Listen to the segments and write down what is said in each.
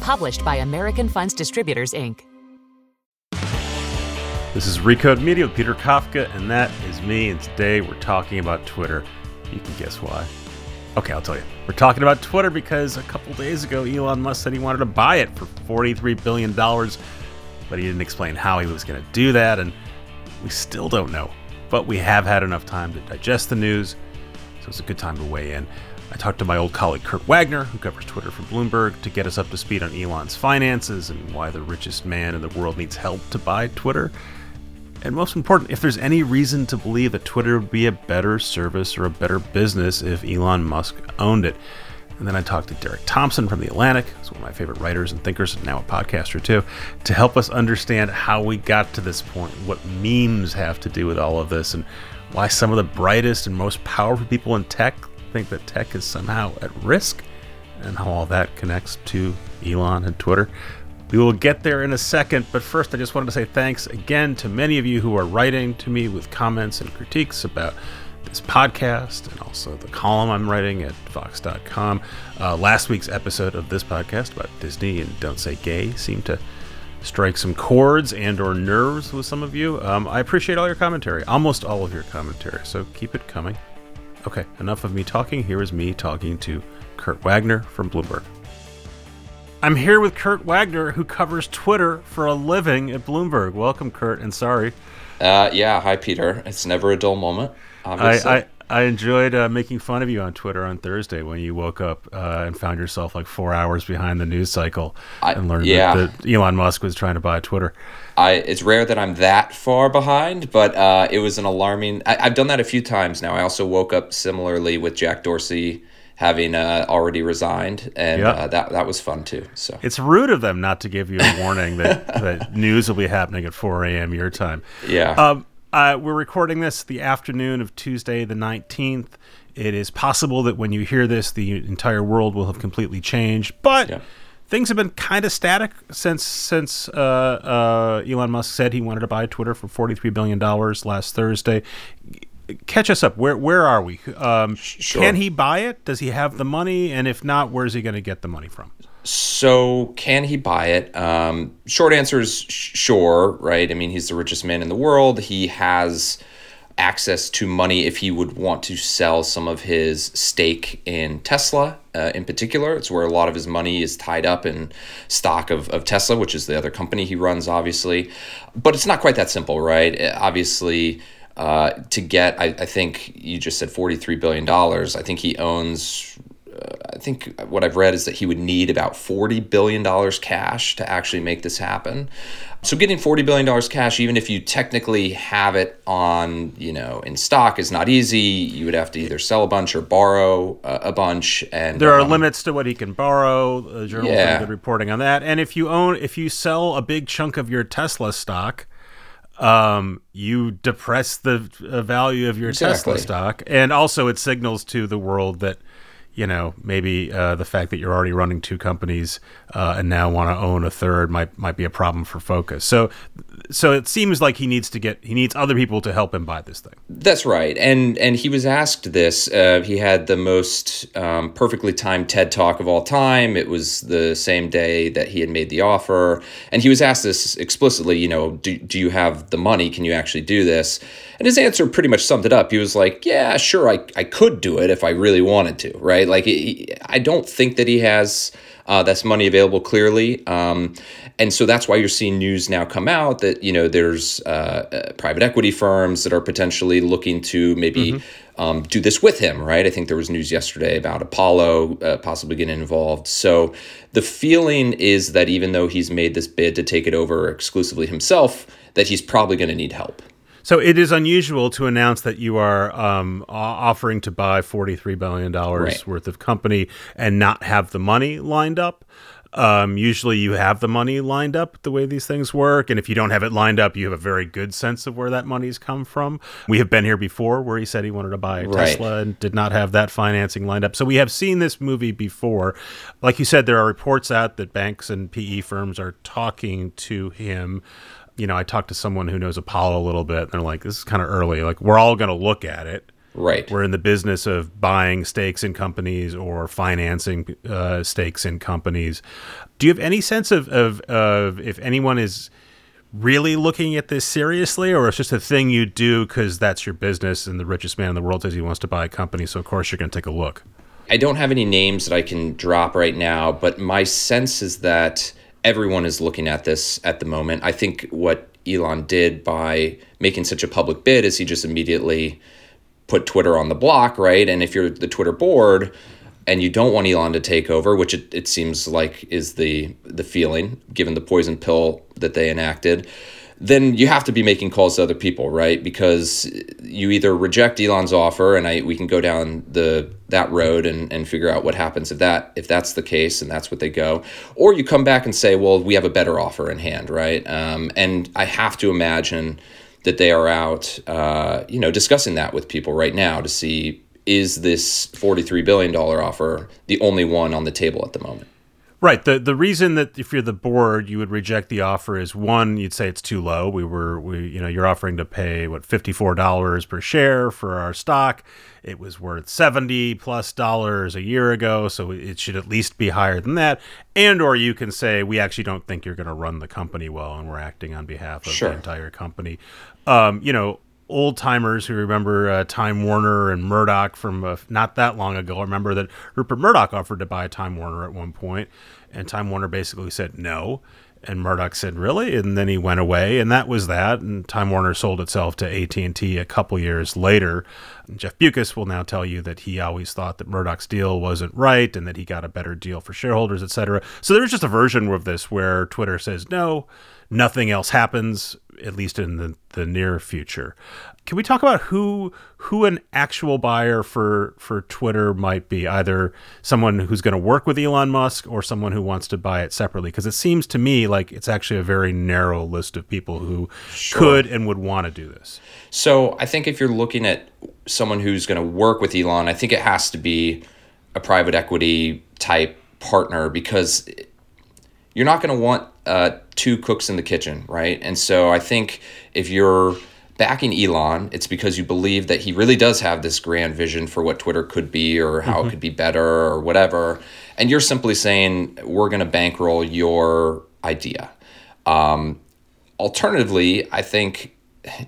Published by American Funds Distributors, Inc. This is Recode Media with Peter Kafka, and that is me. And today we're talking about Twitter. You can guess why. Okay, I'll tell you. We're talking about Twitter because a couple days ago, Elon Musk said he wanted to buy it for $43 billion, but he didn't explain how he was going to do that, and we still don't know. But we have had enough time to digest the news, so it's a good time to weigh in. I talked to my old colleague Kurt Wagner, who covers Twitter for Bloomberg, to get us up to speed on Elon's finances and why the richest man in the world needs help to buy Twitter. And most important, if there's any reason to believe that Twitter would be a better service or a better business if Elon Musk owned it. And then I talked to Derek Thompson from The Atlantic, who's one of my favorite writers and thinkers, and now a podcaster too, to help us understand how we got to this point, what memes have to do with all of this, and why some of the brightest and most powerful people in tech think that tech is somehow at risk, and how all that connects to Elon and Twitter. We will get there in a second, but first, I just wanted to say thanks again to many of you who are writing to me with comments and critiques about this podcast and also the column I'm writing at Vox.com. Uh, last week's episode of this podcast about Disney and Don't Say Gay seemed to strike some chords and or nerves with some of you. Um, I appreciate all your commentary, almost all of your commentary, so keep it coming. Okay, enough of me talking. Here is me talking to Kurt Wagner from Bloomberg. I'm here with Kurt Wagner, who covers Twitter for a living at Bloomberg. Welcome, Kurt, and sorry. Uh, yeah, hi, Peter. It's never a dull moment. Obviously. I, I, I enjoyed uh, making fun of you on Twitter on Thursday when you woke up uh, and found yourself like four hours behind the news cycle I, and learned yeah. that, that, Elon Musk was trying to buy Twitter. I, it's rare that I'm that far behind, but uh, it was an alarming. I, I've done that a few times now. I also woke up similarly with Jack Dorsey having uh, already resigned, and yep. uh, that that was fun too. So it's rude of them not to give you a warning that, that news will be happening at 4 a.m. your time. Yeah. Um, uh, we're recording this the afternoon of Tuesday, the 19th. It is possible that when you hear this, the entire world will have completely changed, but. Yeah. Things have been kind of static since since uh, uh, Elon Musk said he wanted to buy Twitter for forty three billion dollars last Thursday catch us up. Where where are we? Um, sure. Can he buy it? Does he have the money? And if not, where's he going to get the money from? So, can he buy it? Um, short answer is sure, right? I mean, he's the richest man in the world. He has access to money if he would want to sell some of his stake in Tesla uh, in particular. It's where a lot of his money is tied up in stock of, of Tesla, which is the other company he runs, obviously. But it's not quite that simple, right? Obviously, uh, to get, I, I, think you just said $43 billion. I think he owns, uh, I think what I've read is that he would need about $40 billion cash to actually make this happen. So getting $40 billion cash, even if you technically have it on, you know, in stock is not easy. You would have to either sell a bunch or borrow a, a bunch. And there are um, limits to what he can borrow. The journal yeah. good reporting on that. And if you own, if you sell a big chunk of your Tesla stock, um, you depress the uh, value of your exactly. Tesla stock, and also it signals to the world that you know maybe uh, the fact that you're already running two companies uh, and now want to own a third might might be a problem for focus. So so it seems like he needs to get he needs other people to help him buy this thing. That's right, and and he was asked this. Uh, he had the most um, perfectly timed TED talk of all time. It was the same day that he had made the offer, and he was asked this explicitly. You know, do do you have the money? Can you actually do this? And his answer pretty much summed it up. He was like, "Yeah, sure, I I could do it if I really wanted to, right? Like, he, I don't think that he has uh, that's money available clearly. Um, and so that's why you're seeing news now come out that you know there's uh, uh, private equity firms that are potentially looking to maybe mm-hmm. um, do this with him, right? I think there was news yesterday about Apollo uh, possibly getting involved. So the feeling is that even though he's made this bid to take it over exclusively himself, that he's probably going to need help. So it is unusual to announce that you are um, offering to buy $43 billion right. worth of company and not have the money lined up. Um, usually you have the money lined up the way these things work. And if you don't have it lined up, you have a very good sense of where that money's come from. We have been here before where he said he wanted to buy right. Tesla and did not have that financing lined up. So we have seen this movie before. Like you said, there are reports out that banks and PE firms are talking to him you know, I talked to someone who knows Apollo a little bit, and they're like, "This is kind of early. Like, we're all going to look at it. Right. We're in the business of buying stakes in companies or financing uh, stakes in companies. Do you have any sense of, of of if anyone is really looking at this seriously, or it's just a thing you do because that's your business, and the richest man in the world says he wants to buy a company, so of course you're going to take a look." I don't have any names that I can drop right now, but my sense is that everyone is looking at this at the moment. I think what Elon did by making such a public bid is he just immediately put Twitter on the block, right? And if you're the Twitter board and you don't want Elon to take over, which it, it seems like is the the feeling given the poison pill that they enacted, then you have to be making calls to other people, right? Because you either reject Elon's offer, and I we can go down the that road and, and figure out what happens if that if that's the case and that's what they go, or you come back and say, well, we have a better offer in hand, right? Um, and I have to imagine that they are out, uh, you know, discussing that with people right now to see is this forty three billion dollar offer the only one on the table at the moment. Right. The the reason that if you're the board you would reject the offer is one, you'd say it's too low. We were we you know, you're offering to pay what fifty four dollars per share for our stock. It was worth seventy plus dollars a year ago, so it should at least be higher than that. And or you can say we actually don't think you're gonna run the company well and we're acting on behalf of sure. the entire company. Um, you know, old timers who remember uh, Time Warner and Murdoch from uh, not that long ago remember that Rupert Murdoch offered to buy Time Warner at one point, and Time Warner basically said no. And Murdoch said, "Really?" And then he went away, and that was that. And Time Warner sold itself to AT and T a couple years later. Jeff Bewkes will now tell you that he always thought that Murdoch's deal wasn't right, and that he got a better deal for shareholders, etc. So there's just a version of this where Twitter says no, nothing else happens, at least in the, the near future. Can we talk about who who an actual buyer for for Twitter might be? Either someone who's going to work with Elon Musk or someone who wants to buy it separately because it seems to me like it's actually a very narrow list of people who sure. could and would want to do this. So, I think if you're looking at someone who's going to work with Elon, I think it has to be a private equity type partner because you're not going to want uh, two cooks in the kitchen, right? And so I think if you're backing Elon, it's because you believe that he really does have this grand vision for what Twitter could be or how mm-hmm. it could be better or whatever. And you're simply saying, we're going to bankroll your idea. Um, alternatively, I think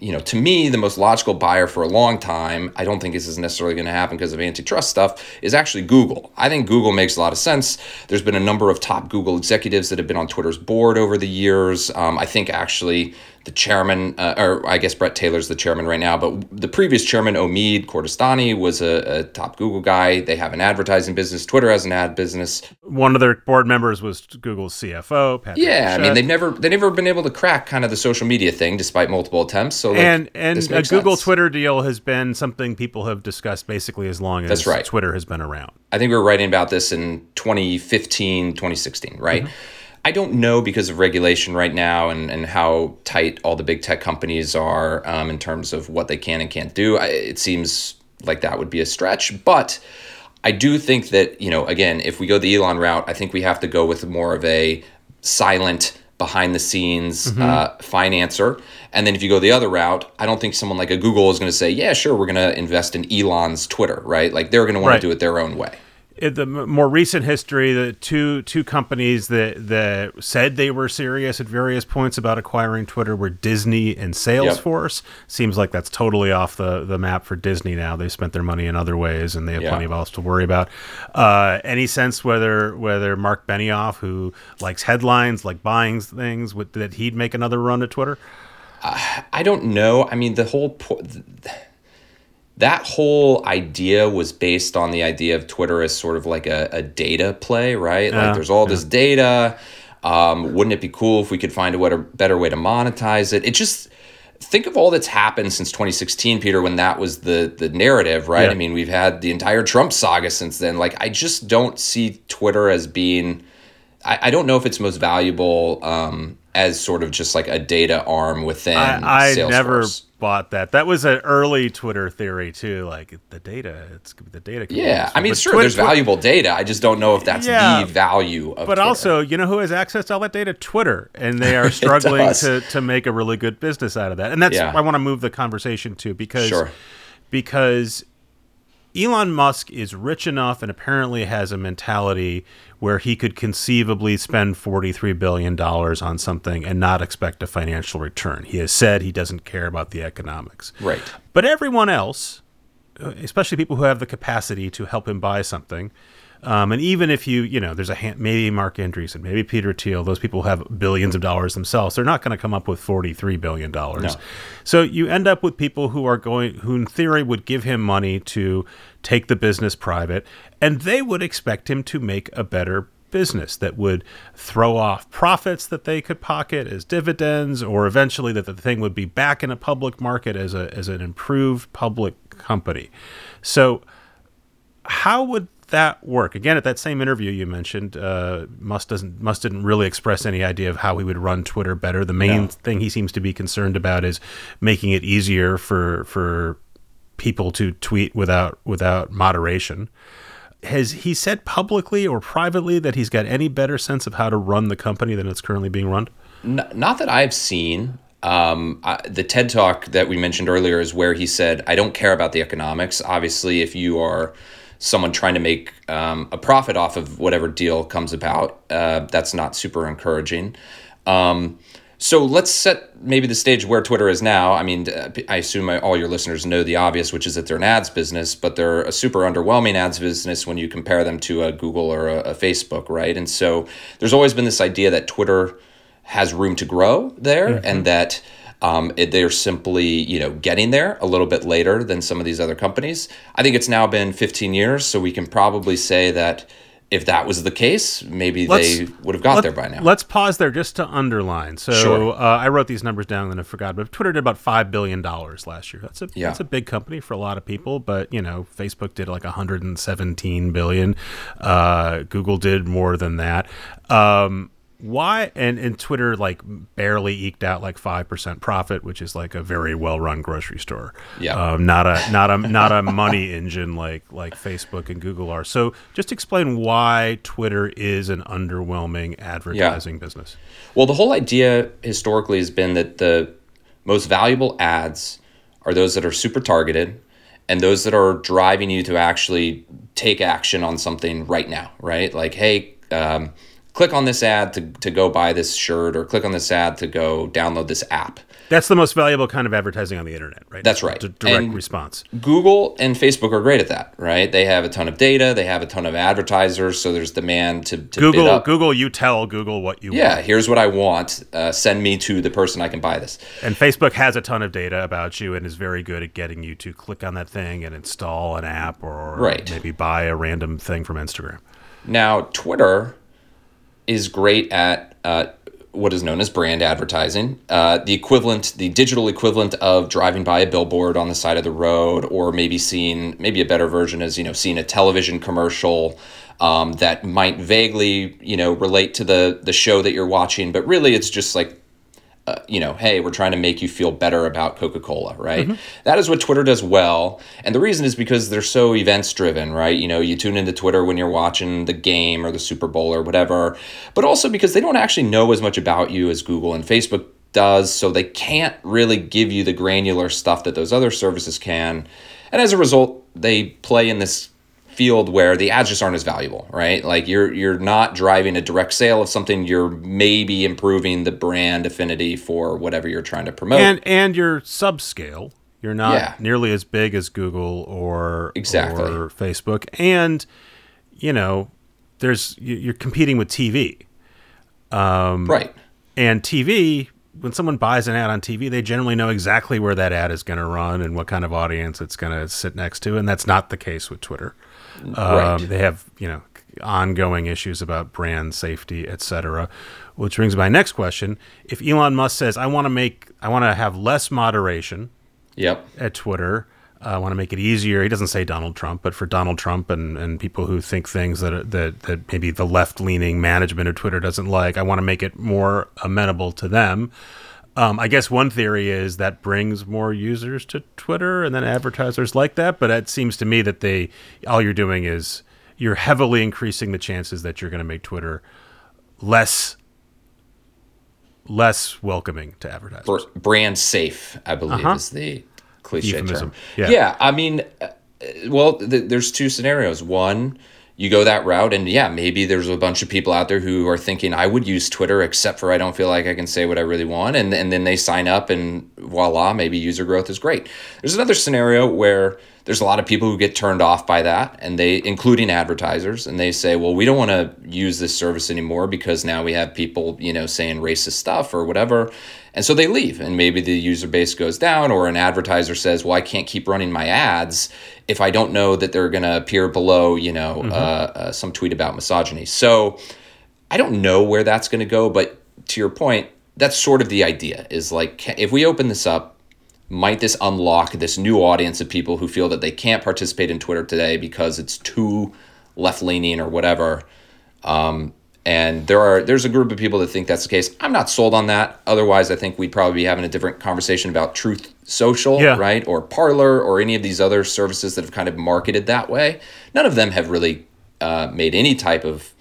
you know, to me, the most logical buyer for a long time, I don't think this is necessarily going to happen because of antitrust stuff, is actually Google. I think Google makes a lot of sense. There's been a number of top Google executives that have been on Twitter's board over the years. Um, I think actually the chairman, uh, or I guess Bret Taylor's the chairman right now, but the previous chairman, Omid Kordestani, was a, a, top Google guy. They have an advertising business. Twitter has an ad business. One of their board members was Google's CFO. Patrick yeah, I mean they've never they've never been able to crack kind of the social media thing despite multiple attempts. So like, and and a Google. Twitter deal has been something people have discussed basically as long as That's right. Twitter has been around. I think we were writing about this in 2015, 2016, right? Mm-hmm I don't know because of regulation right now and, and how tight all the big tech companies are um, in terms of what they can and can't do. I, it seems like that would be a stretch, but I do think that, you know, again, if we go the Elon route, I think we have to go with more of a silent, behind the scenes mm-hmm. uh, financer. And then if you go the other route, I don't think someone like a Google is going to say, yeah, sure, we're going to invest in Elon's Twitter, right? Like they're going to want right. to do it their own way. In the more recent history, the two two companies that that said they were serious at various points about acquiring Twitter were Disney and Salesforce. Yep. Seems like that's totally off the, the map for Disney now. They spent their money in other ways, and they have yeah. plenty of else to worry about. Uh, any sense whether whether Marc Benioff, who likes headlines, like buying things, would, that he'd make another run at Twitter? Uh, I don't know. I mean, the whole. Po- that whole idea was based on the idea of Twitter as sort of like a, a data play, right? Yeah, like there's all yeah. this data. Um, wouldn't it be cool if we could find a better way to monetize it? It just think of all that's happened since 2016, Peter, when that was the the narrative, right? Yeah. I mean, we've had the entire Trump saga since then. Like, I just don't see Twitter as being. I, I don't know if it's most valuable um, as sort of just like a data arm within. I, I never bought that. That was an early Twitter theory too. Like the data, it's the data. Yeah, I mean, sure, Twitter, there's valuable data. I just don't know if that's yeah, the value of. But Twitter. also, you know who has access to all that data? Twitter, and they are struggling to to make a really good business out of that. And that's yeah. I want to move the conversation to because sure. because Elon Musk is rich enough and apparently has a mentality where he could conceivably spend $43 billion on something and not expect a financial return. He has said he doesn't care about the economics. Right. But everyone else, uh, especially people who have the capacity to help him buy something, um, and even if you, you know, there's a hand, maybe Marc Andreessen, maybe Peter Thiel, those people have billions of dollars themselves. They're not going to come up with $43 billion. No. So you end up with people who are going, who in theory would give him money to take the business private, and they would expect him to make a better business that would throw off profits that they could pocket as dividends, or eventually that the thing would be back in a public market as a as an improved public company. So, how would that work? Again, at that same interview you mentioned, uh, Musk doesn't Musk didn't really express any idea of how he would run Twitter better. The main no. thing he seems to be concerned about is making it easier for for people to tweet without without moderation. Has he said publicly or privately that he's got any better sense of how to run the company than it's currently being run? Not that I've seen. Um, I, the TED talk that we mentioned earlier is where he said, "I don't care about the economics. Obviously, if you are someone trying to make um, a profit off of whatever deal comes about. Uh, that's not super encouraging. Um, so let's set maybe the stage where Twitter is now. I mean, I assume all your listeners know the obvious, which is that they're an ads business, but they're a super underwhelming ads business when you compare them to a Google or a, a Facebook, right? And so there's always been this idea that Twitter has room to grow there mm-hmm. and that um, they're simply, you know, getting there a little bit later than some of these other companies. I think it's now been 15 years, so we can probably say that if that was the case, maybe let's, they would have got let, there by now. Let's pause there just to underline. So sure. uh, I wrote these numbers down and then I forgot, but Twitter did about five billion dollars last year. That's a yeah. that's a big company for a lot of people, but you know, Facebook did like 117 billion. Uh, Google did more than that. Um, why and and Twitter like barely eked out like five percent profit, which is like a very well run grocery store. Yeah, um, not a not a not a money engine like like Facebook and Google are. So just explain why Twitter is an underwhelming advertising yeah. business. Well, the whole idea historically has been that the most valuable ads are those that are super targeted and those that are driving you to actually take action on something right now. Right, like hey. Um, click on this ad to, to go buy this shirt or click on this ad to go download this app. That's the most valuable kind of advertising on the internet, right? That's right. D- direct and response. Google and Facebook are great at that, right? They have a ton of data, they have a ton of advertisers, so there's demand to, to Google. Google, you tell Google what you yeah, want. here's what I want. Uh, send me to the person I can buy this. And Facebook has a ton of data about you and is very good at getting you to click on that thing and install an app or right. maybe buy a random thing from Instagram. Now, Twitter is great at uh, what is known as brand advertising, uh, the equivalent, the digital equivalent of driving by a billboard on the side of the road, or maybe seeing, maybe a better version is, you know, seeing a television commercial um, that might vaguely, you know, relate to the the show that you're watching, but really it's just like uh, you know, hey, we're trying to make you feel better about Coca Cola, right? Mm-hmm. That is what Twitter does well. And the reason is because they're so events driven, right? You know, you tune into Twitter when you're watching the game or the Super Bowl or whatever, but also because they don't actually know as much about you as Google and Facebook does. So they can't really give you the granular stuff that those other services can. And as a result, they play in this field where the ads just aren't as valuable, right? Like you're you're not driving a direct sale of something. You're maybe improving the brand affinity for whatever you're trying to promote, and and you're subscale. You're not Yeah. nearly as big as Google or Exactly. or Facebook, and you know, there's you- you're competing with TV. um, right? And TV, when someone buys an ad on TV, they generally know exactly where that ad is going to run and what kind of audience it's going to sit next to, and that's not the case with Twitter. Um, Right. They have you know ongoing issues about brand safety, et cetera. Which brings my next question: If Elon Musk says, "I want to make, I want to have less moderation," Yep. at Twitter. Uh, I want to make it easier. He doesn't say Donald Trump, but for Donald Trump and, and people who think things that, that that maybe the left leaning management of Twitter doesn't like, I want to make it more amenable to them. Um, I guess one theory is that brings more users to Twitter, and then advertisers like that. But it seems to me that they all you're doing is you're heavily increasing the chances that you're going to make Twitter less less welcoming to advertisers. Br- brand safe, I believe, is the cliche Uh-huh. Euphemism. term. Yeah. Yeah. I mean, uh, well, th- there's two scenarios. One, you go that route, and yeah, maybe there's a bunch of people out there who are thinking, I would use Twitter, except for I don't feel like I can say what I really want, and and then they sign up, and voila, maybe user growth is great. There's another scenario where there's a lot of people who get turned off by that and they including advertisers and they say well we don't want to use this service anymore because now we have people you know saying racist stuff or whatever. And so they leave and maybe the user base goes down or an advertiser says well i can't keep running my ads if i don't know that they're going to appear below you know uh, uh, some tweet about misogyny. So I don't know where that's going to go, but to your point, that's sort of the idea is like, if we open this up, might this unlock this new audience of people who feel that they can't participate in Twitter today because it's too left leaning or whatever? Um, and there are there's a group of people that think that's the case. I'm not sold on that. Otherwise, I think we'd probably be having a different conversation about Truth Social, Yeah. right, or Parler, or any of these other services that have kind of marketed that way. None of them have really uh, made any type of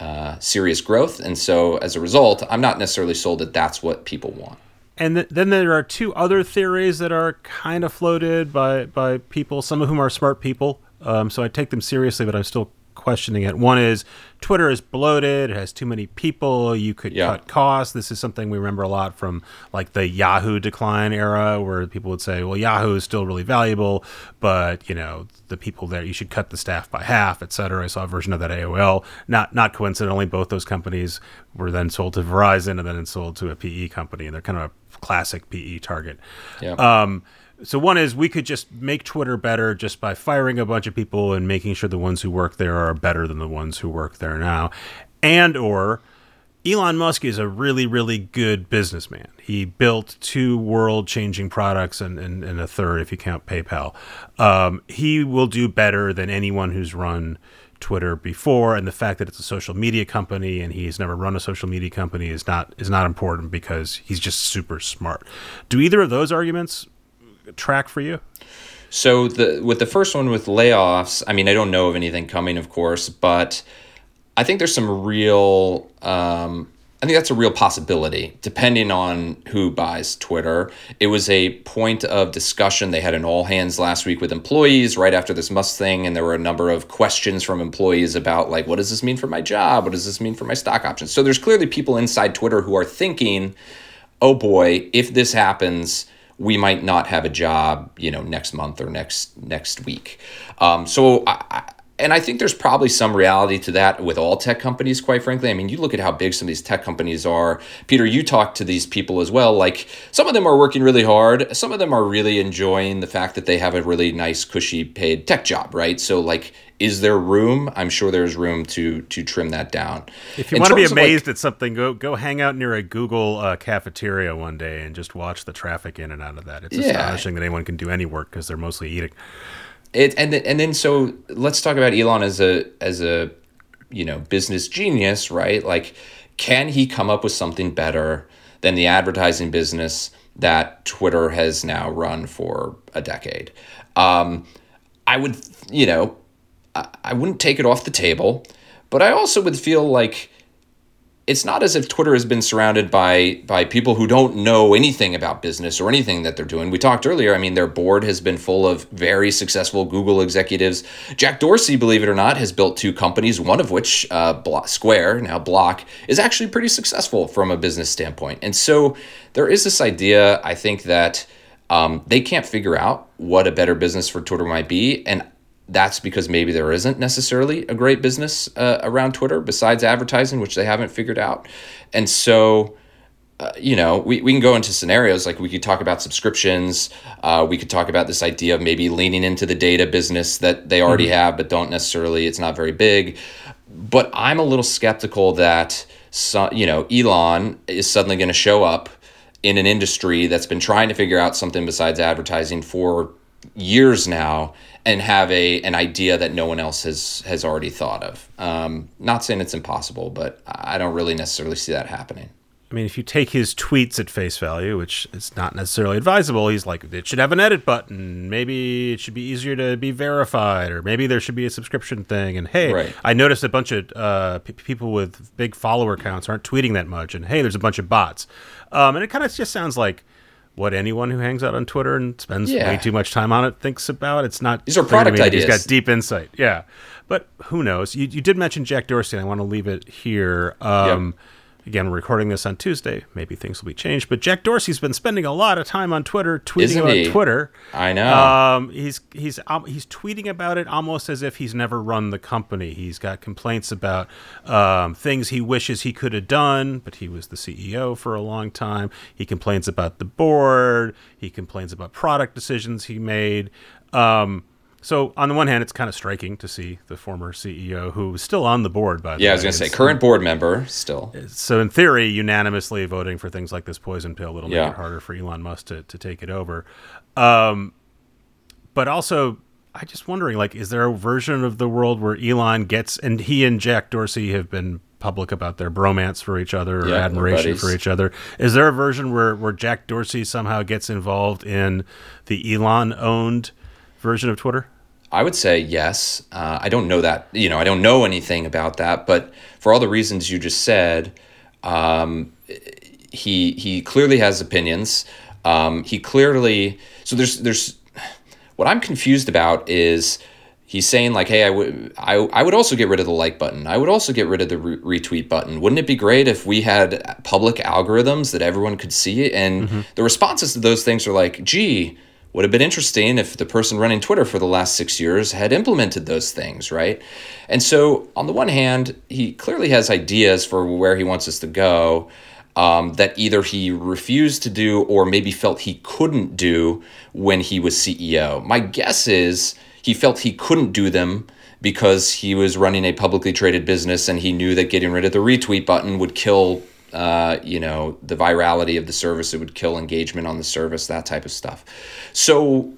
uh, serious growth. And so as a result, I'm not necessarily sold that that's what people want. And th- then there are two other theories that are kind of floated by by people, some of whom are smart people. Um, so I take them seriously, but I'm still questioning it. One is Twitter is bloated; it has too many people. You could Yeah. cut costs. This is something we remember a lot from like the Yahoo decline era, where people would say, "Well, Yahoo is still really valuable, but you know the people there, you should cut the staff by half, etc." I saw a version of that AOL. Not not coincidentally, both those companies were then sold to Verizon and then sold to a PE company, and they're kind of a classic PE target. Yeah. Um, so one is we could just make Twitter better just by firing a bunch of people and making sure the ones who work there are better than the ones who work there now, and or Elon Musk is a really, really good businessman. He built two world changing products and, and, and a third, if you count PayPal. Um, he will do better than anyone who's run Twitter before. And the fact that it's a social media company and he's never run a social media company is not is not important because he's just super smart. Do either of those arguments track for you? So the with the first one with layoffs, I mean, I don't know of anything coming, of course, but I think there's some real. Um, I think that's a real possibility, depending on who buys Twitter. It was a point of discussion. They had an all hands last week with employees right after this Musk thing, and there were a number of questions from employees about like, what does this mean for my job? What does this mean for my stock options? So there's clearly people inside Twitter who are thinking, oh boy, if this happens, we might not have a job, you know, next month or next next week. Um, so, I, and I think there's probably some reality to that with all tech companies. Quite frankly, I mean, you look at how big some of these tech companies are. Peter, you talk to these people as well. Like some of them are working really hard. Some of them are really enjoying the fact that they have a really nice, cushy, paid tech job, right? So, like, is there room? I'm sure there's room to to trim that down. If you In want to be of, like, amazed at something, go go hang out near a Google uh, cafeteria one day and just watch the traffic in and out of that. It's Yeah. astonishing that anyone can do any work because they're mostly eating. It and then, and then so let's talk about Elon as a as a you know business genius, right? Like, can he come up with something better than the advertising business that Twitter has now run for a decade? Um, I would, you know, I, I wouldn't take it off the table, but I also would feel like it's not as if Twitter has been surrounded by by people who don't know anything about business or anything that they're doing. We talked earlier. I mean, their board has been full of very successful Google executives. Jack Dorsey, believe it or not, has built two companies. One of which, uh, Square, now Block, is actually pretty successful from a business standpoint. And so there is this idea. I think that. Um, they can't figure out what a better business for Twitter might be. And that's because maybe there isn't necessarily a great business uh, around Twitter besides advertising, which they haven't figured out. And so, uh, you know, we, we can go into scenarios like we could talk about subscriptions. Uh, we could talk about this idea of maybe leaning into the data business that they already mm-hmm. have, but don't necessarily, it's not very big. But I'm a little skeptical that, so, you know, Elon is suddenly going to show up in an industry that's been trying to figure out something besides advertising for years now and have a an idea that no one else has has already thought of. Um, not saying it's impossible, but I don't really necessarily see that happening. I mean, if you take his tweets at face value, which is not necessarily advisable, he's like, it should have an edit button. Maybe it should be easier to be verified, or maybe there should be a subscription thing. And hey, right. I noticed a bunch of uh, p- people with big follower counts aren't tweeting that much. And hey, there's a bunch of bots. Um, and it kind of just sounds like what anyone who hangs out on Twitter and spends yeah. way too much time on it thinks about. It's not these are product ideas. He's got deep insight. Yeah, but who knows? You, you did mention Jack Dorsey. and I want to leave it here. Um, yep. Again, we're recording this on Tuesday. Maybe things will be changed. But Jack Dorsey's been spending a lot of time on Twitter, tweeting Isn't about he? Twitter. I know. Um, he's he's um, he's tweeting about it almost as if he's never run the company. He's got complaints about um, things he wishes he could have done, but he was the CEO for a long time. He complains about the board. He complains about product decisions he made. Um, so on the one hand, it's kind of striking to see the former CEO who was still on the board. By the yeah, way. I was going to say current board member still. So in theory, unanimously voting for things like this poison pill that'll yeah. make it harder for Elon Musk to, to take it over. Um, but also, I'm just wondering, like, is there a version of the world where Elon gets and he and Jack Dorsey have been public about their bromance for each other or yeah, admiration for each other. Is there a version where, where Jack Dorsey somehow gets involved in the Elon owned version of Twitter? I would say yes. Uh, I don't know that, you know, I don't know anything about that, but for all the reasons you just said, um, he he clearly has opinions. Um, he clearly so there's there's what I'm confused about is he's saying like, hey, I would I, I would also get rid of the like button. I would also get rid of the re- retweet button. Wouldn't it be great if we had public algorithms that everyone could see? And mm-hmm. the responses to those things are like, gee would have been interesting if the person running Twitter for the last six years had implemented those things, right? And so, on the one hand, he clearly has ideas for where he wants us to go um, that either he refused to do or maybe felt he couldn't do when he was CEO. My guess is he felt he couldn't do them because he was running a publicly traded business and he knew that getting rid of the retweet button would kill uh, you know, the virality of the service, it would kill engagement on the service, that type of stuff. So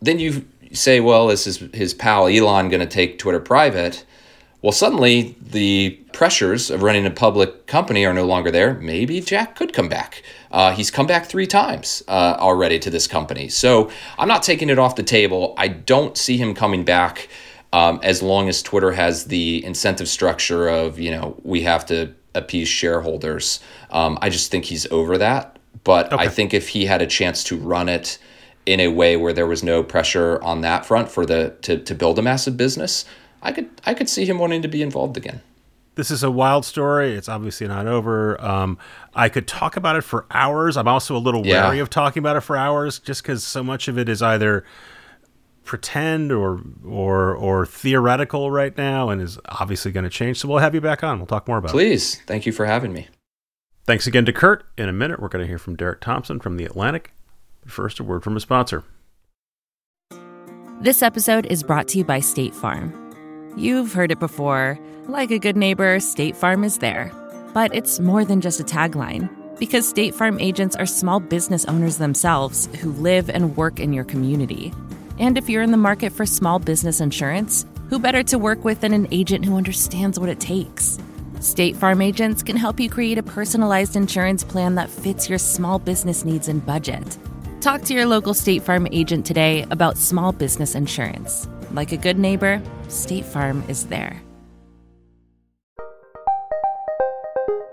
then you say, well, is his, his pal Elon going to take Twitter private? Well, suddenly the pressures of running a public company are no longer there. Maybe Jack could come back. Uh, he's come back three times uh, already to this company. So I'm not taking it off the table. I don't see him coming back um, as long as Twitter has the incentive structure of, you know, we have to appease shareholders. Um, I just think he's over that. But okay. I think if he had a chance to run it in a way where there was no pressure on that front for the to, to build a massive business, I could I could see him wanting to be involved again. This is a wild story. It's obviously not over. Um, I could talk about it for hours. I'm also a little yeah. wary of talking about it for hours, just because so much of it is either pretend or or or theoretical right now and is obviously going to change. So we'll have you back on. We'll talk more about Please. it. Please. Thank you for having me. Thanks again to Kurt. In a minute, we're going to hear from Derek Thompson from The Atlantic. But first, a word from a sponsor. This episode is brought to you by State Farm. You've heard it before. Like a good neighbor, State Farm is there. But it's more than just a tagline. Because State Farm agents are small business owners themselves who live and work in your community. And if you're in the market for small business insurance, who better to work with than an agent who understands what it takes? State Farm agents can help you create a personalized insurance plan that fits your small business needs and budget. Talk to your local State Farm agent today about small business insurance. Like a good neighbor, State Farm is there.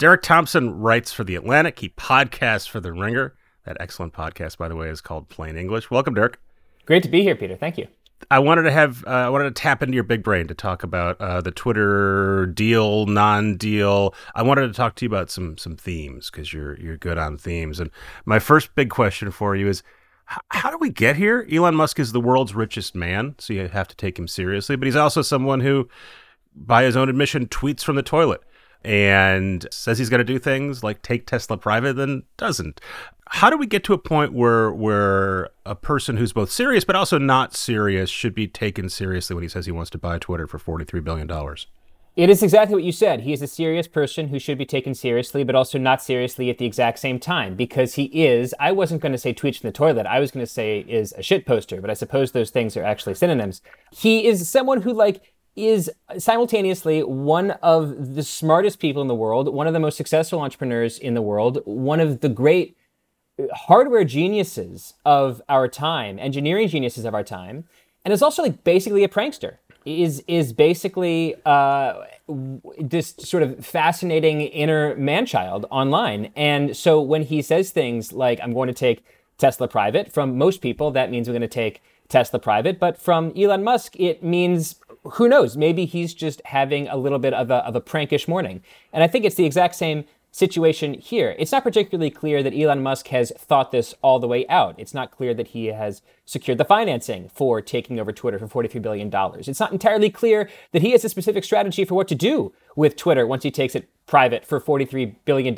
Derek Thompson writes for The Atlantic. He podcasts for The Ringer. That excellent podcast, by the way, is called Plain English. Welcome, Derek. Great to be here, Peter. Thank you. I wanted to have uh, I wanted to tap into your big brain to talk about uh, the Twitter deal, non-deal. I wanted to talk to you about some some themes because you're you're good on themes. And my first big question for you is, how do we get here? Elon Musk is the world's richest man, so you have to take him seriously. But he's also someone who, by his own admission, tweets from the toilet and says he's going to do things like take Tesla private, then doesn't. How do we get to a point where where a person who's both serious but also not serious should be taken seriously when he says he wants to buy Twitter for forty three billion dollars? It is exactly what you said. He is a serious person who should be taken seriously, but also not seriously at the exact same time because he is, I wasn't going to say tweets from the toilet. I was going to say is a shit poster, but I suppose those things are actually synonyms. He is someone who, like, is simultaneously one of the smartest people in the world, one of the most successful entrepreneurs in the world, one of the great hardware geniuses of our time, engineering geniuses of our time, and is also like basically a prankster. Is is basically uh, this sort of fascinating inner man-child online, and so when he says things like "I'm going to take Tesla private," from most people that means we're going to take Tesla private, but from Elon Musk it means who knows? Maybe he's just having a little bit of a, of a prankish morning. And I think it's the exact same situation here. It's not particularly clear that Elon Musk has thought this all the way out. It's not clear that he has secured the financing for taking over Twitter for $43 billion. It's not entirely clear that he has a specific strategy for what to do with Twitter once he takes it private for $43 billion.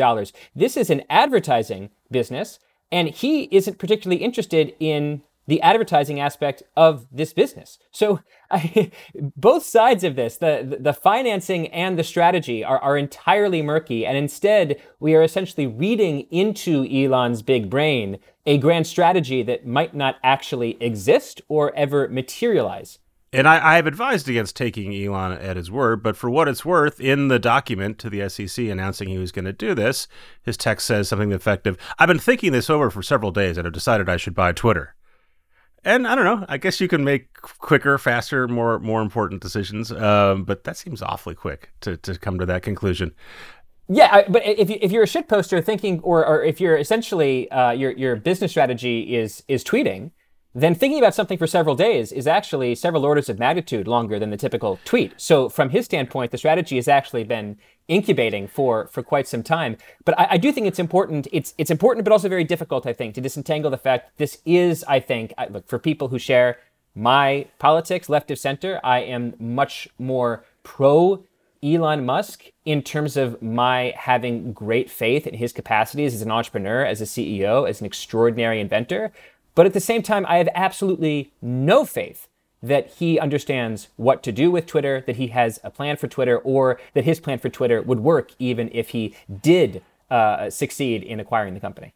This is an advertising business, and he isn't particularly interested in the advertising aspect of this business. So I, both sides of this, the, the financing and the strategy are, are entirely murky. And instead, we are essentially reading into Elon's big brain a grand strategy that might not actually exist or ever materialize. And I, I, have advised against taking Elon at his word, but for what it's worth, in the document to the SEC announcing he was going to do this, his text says something effective. I've been thinking this over for several days and have decided I should buy Twitter. And I don't know. I guess you can make quicker, faster, more more important decisions. Um, but that seems awfully quick to, to come to that conclusion. Yeah, I, but if, you, if you're a shit poster thinking, or, or if you're essentially uh, your your business strategy is is tweeting, then thinking about something for several days is actually several orders of magnitude longer than the typical tweet. So from his standpoint, the strategy has actually been incubating for for quite some time. But I, I, do think it's important. It's it's important, but also very difficult. I think to disentangle the fact this is. I think I, look for people who share my politics, left of center. I am much more pro Elon Musk in terms of my having great faith in his capacities as an entrepreneur, as a CEO, as an extraordinary inventor. But at the same time, I have absolutely no faith that he understands what to do with Twitter, that he has a plan for Twitter, or that his plan for Twitter would work even if he did uh, succeed in acquiring the company.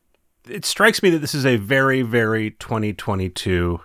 It strikes me that this is a very, very 2022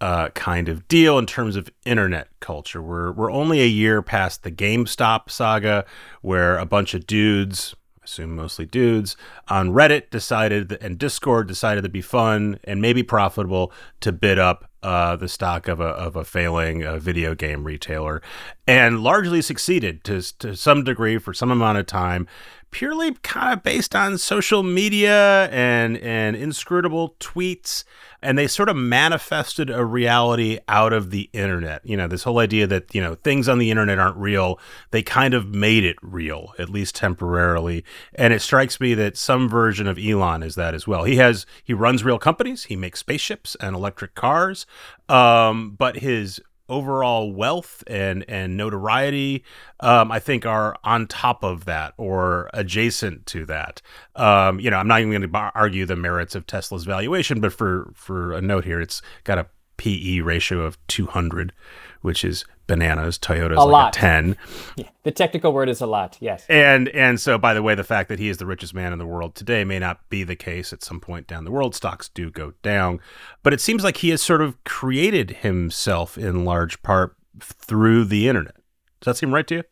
uh, kind of deal in terms of internet culture. We're we're only a year past the GameStop saga, where a bunch of dudes, assume mostly dudes, on Reddit decided and Discord decided to be fun and maybe profitable to bid up uh, the stock of a of a failing uh, video game retailer, and largely succeeded to to some degree for some amount of time purely kind of based on social media and and inscrutable tweets and they sort of manifested a reality out of the internet. You know this whole idea that you know things on the internet aren't real they kind of made it real at least temporarily. And it strikes me that some version of Elon is that as well. He has he runs real companies he makes spaceships and electric cars um, but his overall wealth and and notoriety um, I think are on top of that or adjacent to that. Um, you know, I'm not even going to argue the merits of Tesla's valuation, but for for a note here, it's got a PE ratio of 200, which is bananas. Toyota's A like lot. a ten. The technical word is a lot. Yes. And and so by the way, the fact that he is the richest man in the world today may not be the case at some point down the world. Stocks do go down, but it seems like he has sort of created himself in large part through the internet. Does that seem right to you?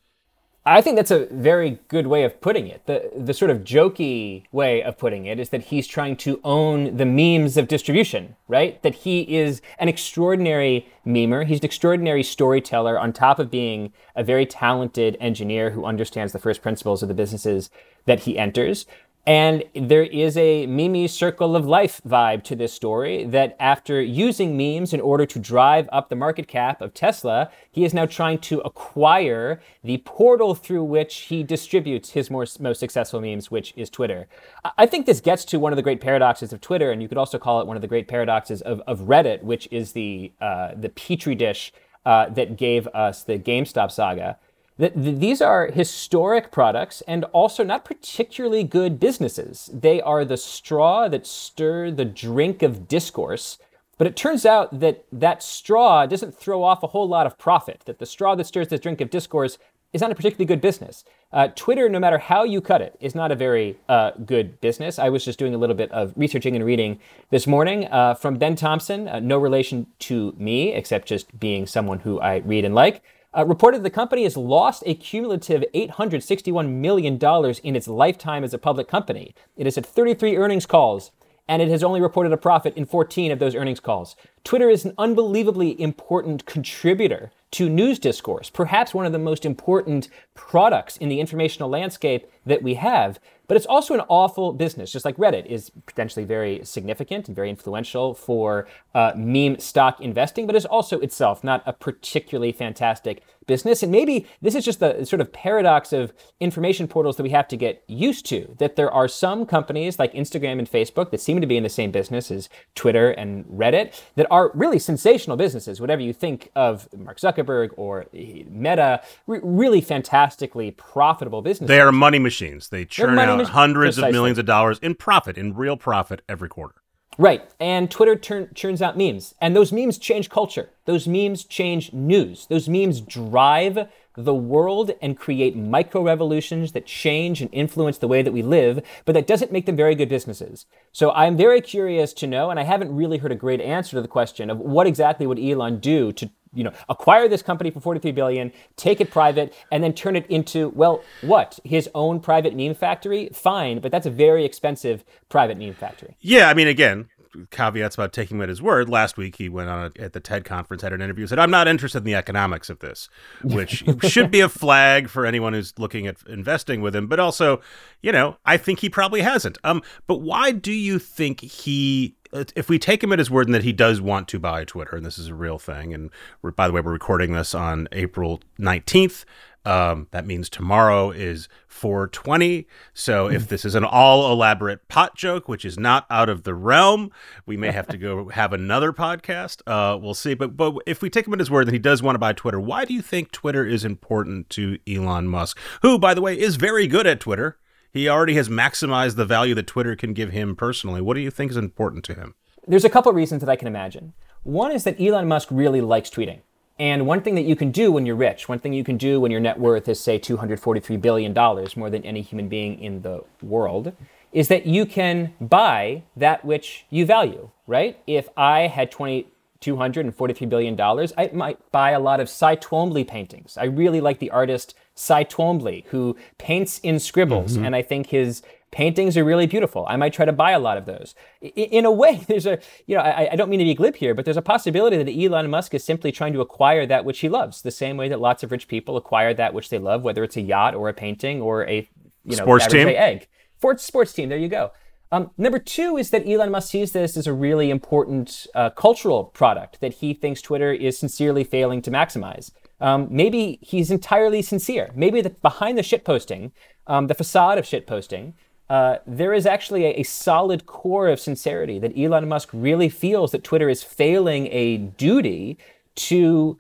I think that's a very good way of putting it. The the sort of jokey way of putting it is that he's trying to own the memes of distribution, right? That he is an extraordinary memer. He's an extraordinary storyteller on top of being a very talented engineer who understands the first principles of the businesses that he enters. And there is a Mimi circle of life vibe to this story that after using memes in order to drive up the market cap of Tesla, he is now trying to acquire the portal through which he distributes his more, most successful memes, which is Twitter. I- think this gets to one of the great paradoxes of Twitter, and you could also call it one of the great paradoxes of, of Reddit, which is the, uh, the petri dish uh, that gave us the GameStop saga that th- these are historic products and also not particularly good businesses. They are the straw that stir the drink of discourse. But it turns out that that straw doesn't throw off a whole lot of profit, that the straw that stirs the drink of discourse is not a particularly good business. Uh, Twitter, no matter how you cut it, is not a very uh, good business. I was just doing a little bit of researching and reading this morning uh, from Ben Thompson, uh, no relation to me, except just being someone who I read and like. Uh, reported the company has lost a cumulative $861 million in its lifetime as a public company. It has had 33 earnings calls, and it has only reported a profit in 14 of those earnings calls. Twitter is an unbelievably important contributor to news discourse, perhaps one of the most important products in the informational landscape that we have. But it's also an awful business, just like Reddit is potentially very significant and very influential for uh, meme stock investing, but is also itself not a particularly fantastic business. And maybe this is just the sort of paradox of information portals that we have to get used to. That there are some companies like Instagram and Facebook that seem to be in the same business as Twitter and Reddit that are really sensational businesses. Whatever you think of Mark Zuckerberg or eh, Meta, re- really fantastically profitable businesses. They are money machines. They churn out mach- hundreds of millions of dollars in profit, in real profit every quarter. Right. And Twitter turn, churns out memes. And those memes change culture. Those memes change news. Those memes drive the world and create micro revolutions that change and influence the way that we live, but that doesn't make them very good businesses. So I'm very curious to know, and I haven't really heard a great answer to the question of what exactly would Elon do to you know, acquire this company for 43 billion, take it private, and then turn it into, well, what? His own private meme factory? Fine, but that's a very expensive private meme factory. Yeah, I mean, again, caveats about taking him at his word. Last week, he went on a, at the TED conference, had an interview, said, "I'm not interested in the economics of this," which should be a flag for anyone who's looking at investing with him. But also, you know, I think he probably hasn't. Um, but why do you think he? If we take him at his word and that he does want to buy Twitter, and this is a real thing, and we're, by the way, we're recording this on April 19th. Um, that means tomorrow is 420. So if this is an all elaborate pot joke, which is not out of the realm, we may have to go have another podcast. Uh, we'll see. But but if we take him at his word that he does want to buy Twitter, why do you think Twitter is important to Elon Musk, who, by the way, is very good at Twitter? He already has maximized the value that Twitter can give him personally. What do you think is important to him? There's a couple of reasons that I can imagine. One is that Elon Musk really likes tweeting. And one thing that you can do when you're rich, one thing you can do when your net worth is, say, $243 billion, more than any human being in the world, is that you can buy that which you value, right? If I had 20, $243 billion, I might buy a lot of Cy Twombly paintings. I really like the artist Cy Twombly, who paints in scribbles, mm-hmm. and I think his paintings are really beautiful. I might try to buy a lot of those. I- In a way, there's a, you know, I, I don't mean to be glib here, but there's a possibility that Elon Musk is simply trying to acquire that which he loves, the same way that lots of rich people acquire that which they love, whether it's a yacht or a painting or a, you know, Sports team? egg. Sports, sports team, there you go. Um, number two is that Elon Musk sees this as a really important uh, cultural product that he thinks Twitter is sincerely failing to maximize. Um, maybe he's entirely sincere. Maybe the, behind the shitposting, um, the facade of shitposting, uh, there is actually a, a solid core of sincerity that Elon Musk really feels that Twitter is failing a duty to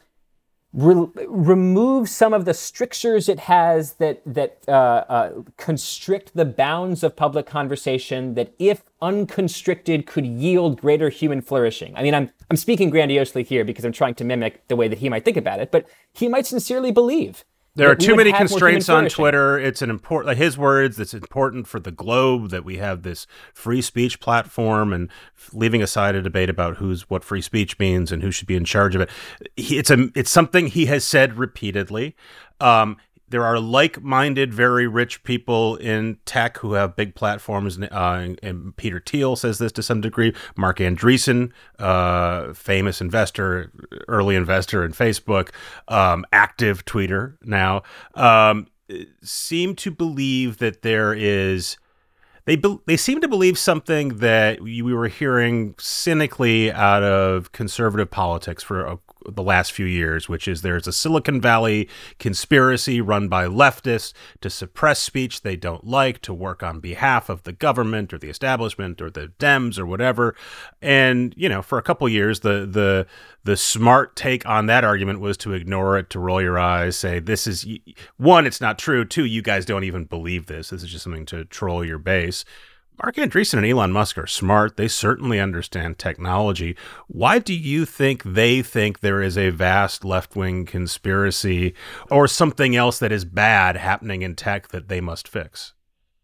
re- remove some of the strictures it has that that uh, uh, constrict the bounds of public conversation that if unconstricted could yield greater human flourishing. I mean, I'm I'm speaking grandiosely here because I'm trying to mimic the way that he might think about it, but he might sincerely believe there are too many constraints on Twitter. It's an important, like his words, it's important for the globe that we have this free speech platform and leaving aside a debate about who's what free speech means and who should be in charge of it. It's a, it's something he has said repeatedly. Um, there are like-minded, very rich people in tech who have big platforms. Uh, and Peter Thiel says this to some degree. Marc Andreessen, uh, famous investor, early investor in Facebook, um, active tweeter now, um, seem to believe that there is. They, be, they seem to believe something that we were hearing cynically out of conservative politics for a the last few years, which is there's a Silicon Valley conspiracy run by leftists to suppress speech they don't like, to work on behalf of the government or the establishment or the Dems or whatever. And you know, for a couple years, the the the smart take on that argument was to ignore it, to roll your eyes, say this is one, it's not true. Two, you guys don't even believe this. This is just something to troll your base. Marc Andreessen and Elon Musk are smart. They certainly understand technology. Why do you think they think there is a vast left wing conspiracy or something else that is bad happening in tech that they must fix?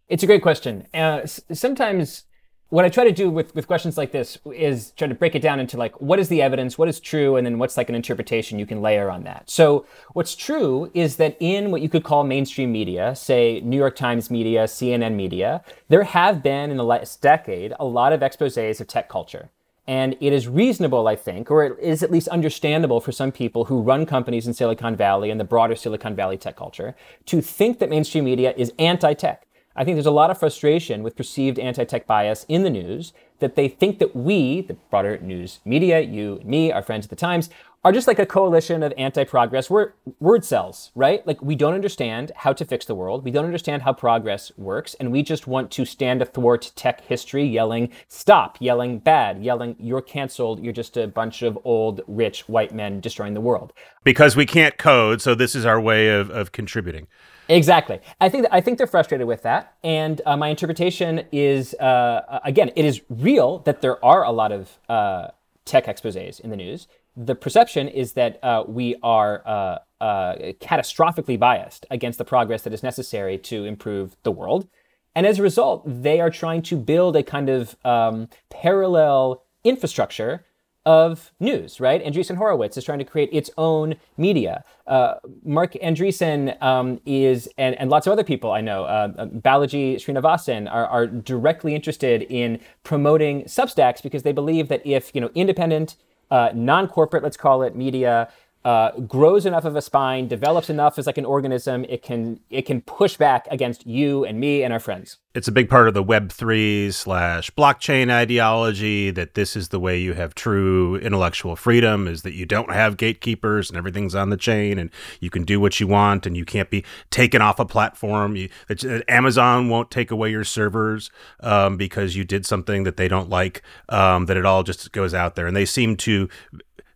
It's a great question. Uh, sometimes what I try to do with, with questions like this is try to break it down into like what is the evidence, what is true, and then what's like an interpretation you can layer on that. So what's true is that in what you could call mainstream media, say New York Times media, CNN media, there have been in the last decade a lot of exposés of tech culture. And it is reasonable, I think, or it is at least understandable for some people who run companies in Silicon Valley and the broader Silicon Valley tech culture to think that mainstream media is anti-tech I think there's a lot of frustration with perceived anti tech bias in the news that they think that we, the broader news media, you, me, our friends at the Times, are just like a coalition of anti progress word, word cells, right? Like we don't understand how to fix the world. We don't understand how progress works. And we just want to stand athwart tech history yelling, stop, yelling bad, yelling, you're canceled. You're just a bunch of old, rich white men destroying the world. Because we can't code. So this is our way of, of contributing. Exactly. I think I think they're frustrated with that, and uh, my interpretation is uh, again, it is real that there are a lot of uh, tech exposés in the news. The perception is that uh, we are uh, uh, catastrophically biased against the progress that is necessary to improve the world, and as a result, they are trying to build a kind of um, parallel infrastructure of news, right? Andreessen Horowitz is trying to create its own media. Uh, Marc Andreessen um, is, and, and lots of other people I know, uh, uh, Balaji Srinivasan, are, are directly interested in promoting Substacks because they believe that if, you know, independent, uh, non-corporate, let's call it, media uh, grows enough of a spine, develops enough as like an organism, it can it can push back against you and me and our friends. It's a big part of the Web three slash blockchain ideology that this is the way you have true intellectual freedom is that you don't have gatekeepers and everything's on the chain and you can do what you want and you can't be taken off a platform. You, that Amazon won't take away your servers um, because you did something that they don't like. Um, that it all just goes out there and they seem to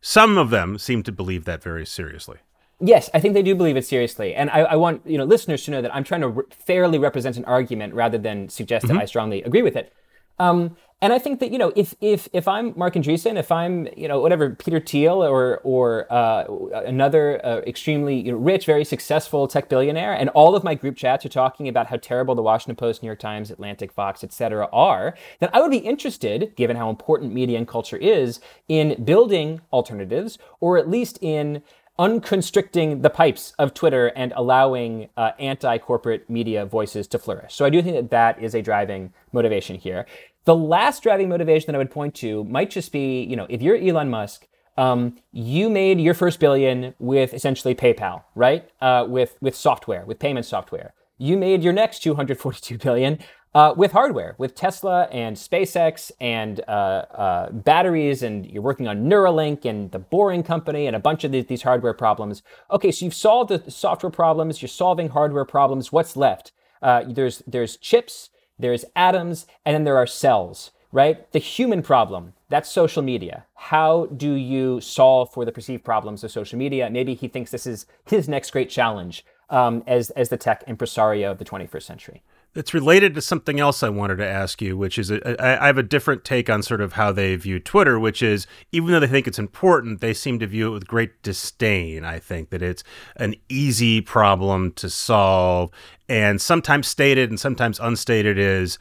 some of them seem to believe that very seriously. Yes, I think they do believe it seriously, and I, I want you know listeners to know that I'm trying to re- fairly represent an argument rather than suggest mm-hmm. that I strongly agree with it. Um, and I think that you know, if if if I'm Marc Andreessen, if I'm you know whatever Peter Thiel or or uh, another uh, extremely you know, rich, very successful tech billionaire, and all of my group chats are talking about how terrible the Washington Post, New York Times, Atlantic, Fox, etc. are, then I would be interested, given how important media and culture is, in building alternatives, or at least in unconstricting the pipes of Twitter and allowing uh, anti corporate media voices to flourish. So I do think that that is a driving motivation here. The last driving motivation that I would point to might just be, you know, if you're Elon Musk, um, you made your first billion with essentially PayPal, right? Uh, with with software, with payment software. You made your next 242 billion uh, with hardware, with Tesla and SpaceX and uh, uh, batteries, and you're working on Neuralink and the Boring Company and a bunch of these, these hardware problems. Okay, so you've solved the software problems, you're solving hardware problems. What's left? Uh, there's there's chips, there's atoms, and then there are cells, right? The human problem, that's social media. How do you solve for the perceived problems of social media? Maybe he thinks this is his next great challenge um, as, as the tech impresario of the 21st century. It's related to something else I wanted to ask you, which is uh, I have a different take on sort of how they view Twitter, which is even though they think it's important, they seem to view it with great disdain. I think that it's an easy problem to solve, and sometimes stated and sometimes unstated is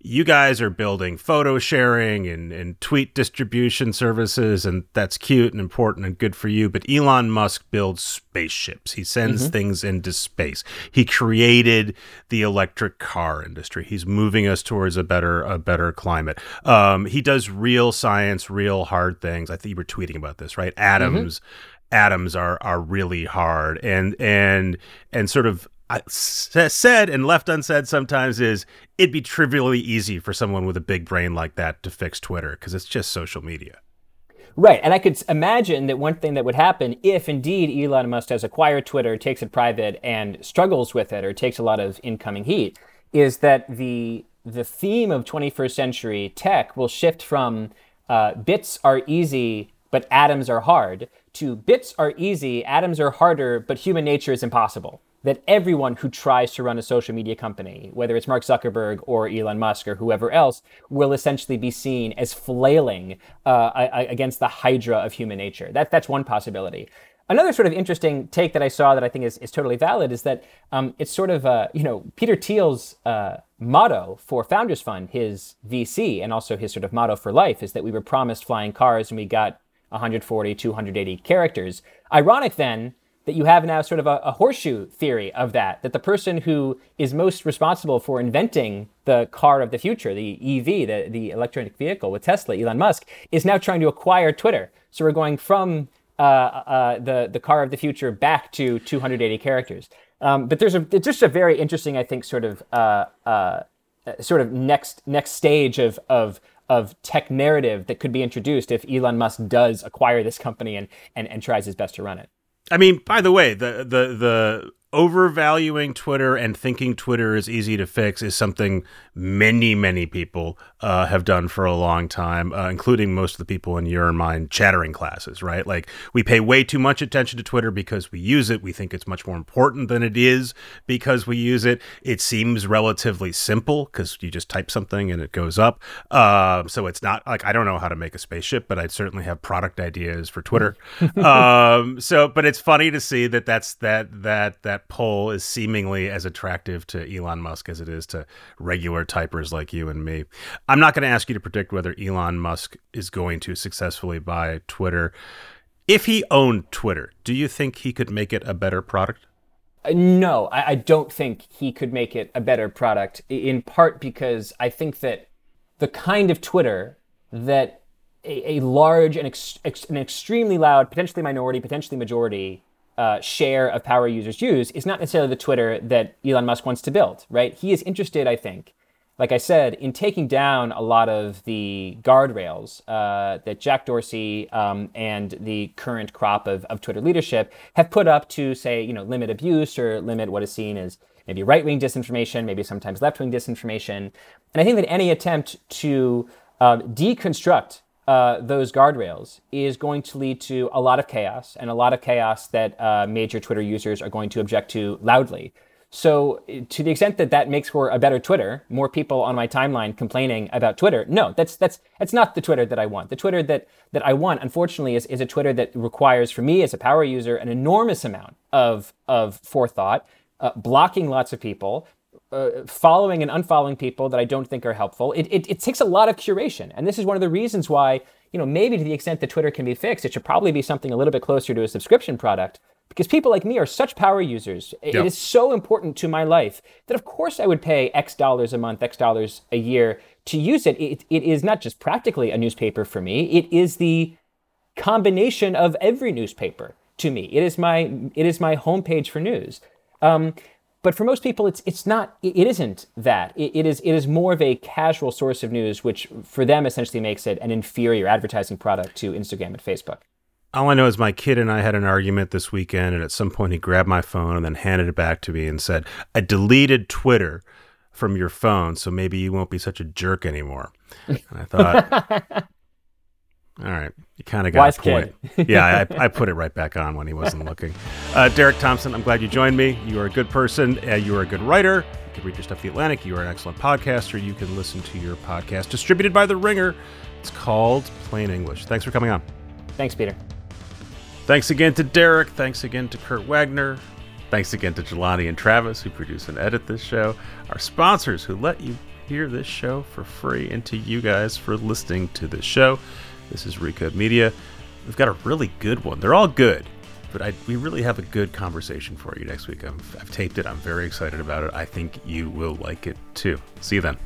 you guys are building photo sharing and, and tweet distribution services, and that's cute and important and good for you. But Elon Musk builds spaceships. He sends mm-hmm. things into space. He created the electric car industry. He's moving us towards a better a better climate. Um, he does real science, real hard things. I think you were tweeting about this, right? Atoms. Mm-hmm. Atoms are are really hard and and and sort of said and left unsaid sometimes is it'd be trivially easy for someone with a big brain like that to fix Twitter because it's just social media. Right. And I could imagine that one thing that would happen if indeed Elon Musk has acquired Twitter, takes it private, and struggles with it or takes a lot of incoming heat is that the the theme of 21st century tech will shift from uh, bits are easy but atoms are hard to bits are easy, atoms are harder, but human nature is impossible that everyone who tries to run a social media company, whether it's Mark Zuckerberg or Elon Musk or whoever else, will essentially be seen as flailing uh, against the hydra of human nature. That, that's one possibility. Another sort of interesting take that I saw that I think is, is totally valid is that um, it's sort of, uh, you know, Peter Thiel's uh, motto for Founders Fund, his VC, and also his sort of motto for life is that we were promised flying cars and we got 140, 280 characters. Ironic then that you have now sort of a, a, horseshoe theory of that, that the person who is most responsible for inventing the car of the future, the EV, the, the electronic vehicle with Tesla, Elon Musk, is now trying to acquire Twitter. So we're going from uh, uh, the, the car of the future back to 280 characters. Um, but there's a, it's just a very interesting, I think, sort of uh, uh sort of next next stage of of of tech narrative that could be introduced if Elon Musk does acquire this company and, and, and tries his best to run it. I mean, by the way, the the the overvaluing Twitter and thinking Twitter is easy to fix is something many, many people uh, have done for a long time, uh, including most of the people in your and mine chattering classes, right? Like we pay way too much attention to Twitter because we use it. We think it's much more important than it is because we use it. It seems relatively simple because you just type something and it goes up. Uh, so it's not like I don't know how to make a spaceship, but I certainly have product ideas for Twitter. um, so, but it's funny to see that that's that that that that poll is seemingly as attractive to Elon Musk as it is to regular typers like you and me. I'm not going to ask you to predict whether Elon Musk is going to successfully buy Twitter. If he owned Twitter, do you think he could make it a better product? Uh, no, I, I don't think he could make it a better product, in part because I think that the kind of Twitter that a, a large and ex, ex, an extremely loud, potentially minority, potentially majority uh, share of power users use is not necessarily the Twitter that Elon Musk wants to build, right? He is interested, I think, like I said, in taking down a lot of the guardrails uh, that Jack Dorsey um, and the current crop of, of Twitter leadership have put up to, say, you know, limit abuse or limit what is seen as maybe right-wing disinformation, maybe sometimes left-wing disinformation. And I think that any attempt to uh, deconstruct uh, those guardrails is going to lead to a lot of chaos and a lot of chaos that uh, major Twitter users are going to object to loudly. So, to the extent that that makes for a better Twitter, more people on my timeline complaining about Twitter, no, that's that's that's not the Twitter that I want. The Twitter that that I want, unfortunately, is, is a Twitter that requires, for me as a power user, an enormous amount of of forethought, uh, blocking lots of people, uh, following and unfollowing people that I don't think are helpful. It, it, it, takes a lot of curation. And this is one of the reasons why, you know, maybe to the extent that Twitter can be fixed, it should probably be something a little bit closer to a subscription product. Because people like me are such power users. It, yep. is so important to my life that, of course, I would pay X dollars a month, X dollars a year to use it. it. It is not just practically a newspaper for me, it is the combination of every newspaper to me. It is my, it is my homepage for news. Um, but for most people, it's it's not. It isn't that. It, it is it is more of a casual source of news, which for them essentially makes it an inferior advertising product to Instagram and Facebook. All I know is my kid and I had an argument this weekend, and at some point he grabbed my phone and then handed it back to me and said, "I deleted Twitter." from your phone, so maybe you won't be such a jerk anymore. And I thought, all right, you kind of got Wise a point. yeah, I, I, put it right back on when he wasn't looking. Uh, Derek Thompson, I'm glad you joined me. You are a good person. Uh, you are a good writer. You can read your stuff at The Atlantic. You are an excellent podcaster. You can listen to your podcast distributed by The Ringer. It's called Plain English. Thanks for coming on. Thanks, Peter. Thanks again to Derek. Thanks again to Kurt Wagner. Thanks again to Jelani and Travis, who produce and edit this show. Our sponsors, who let you hear this show for free, and to you guys for listening to this show. This is Recode Media. We've got a really good one. They're all good, but I, we really have a good conversation for you next week. i have taped it. I'm very excited about it. I think you will like it too. See you then.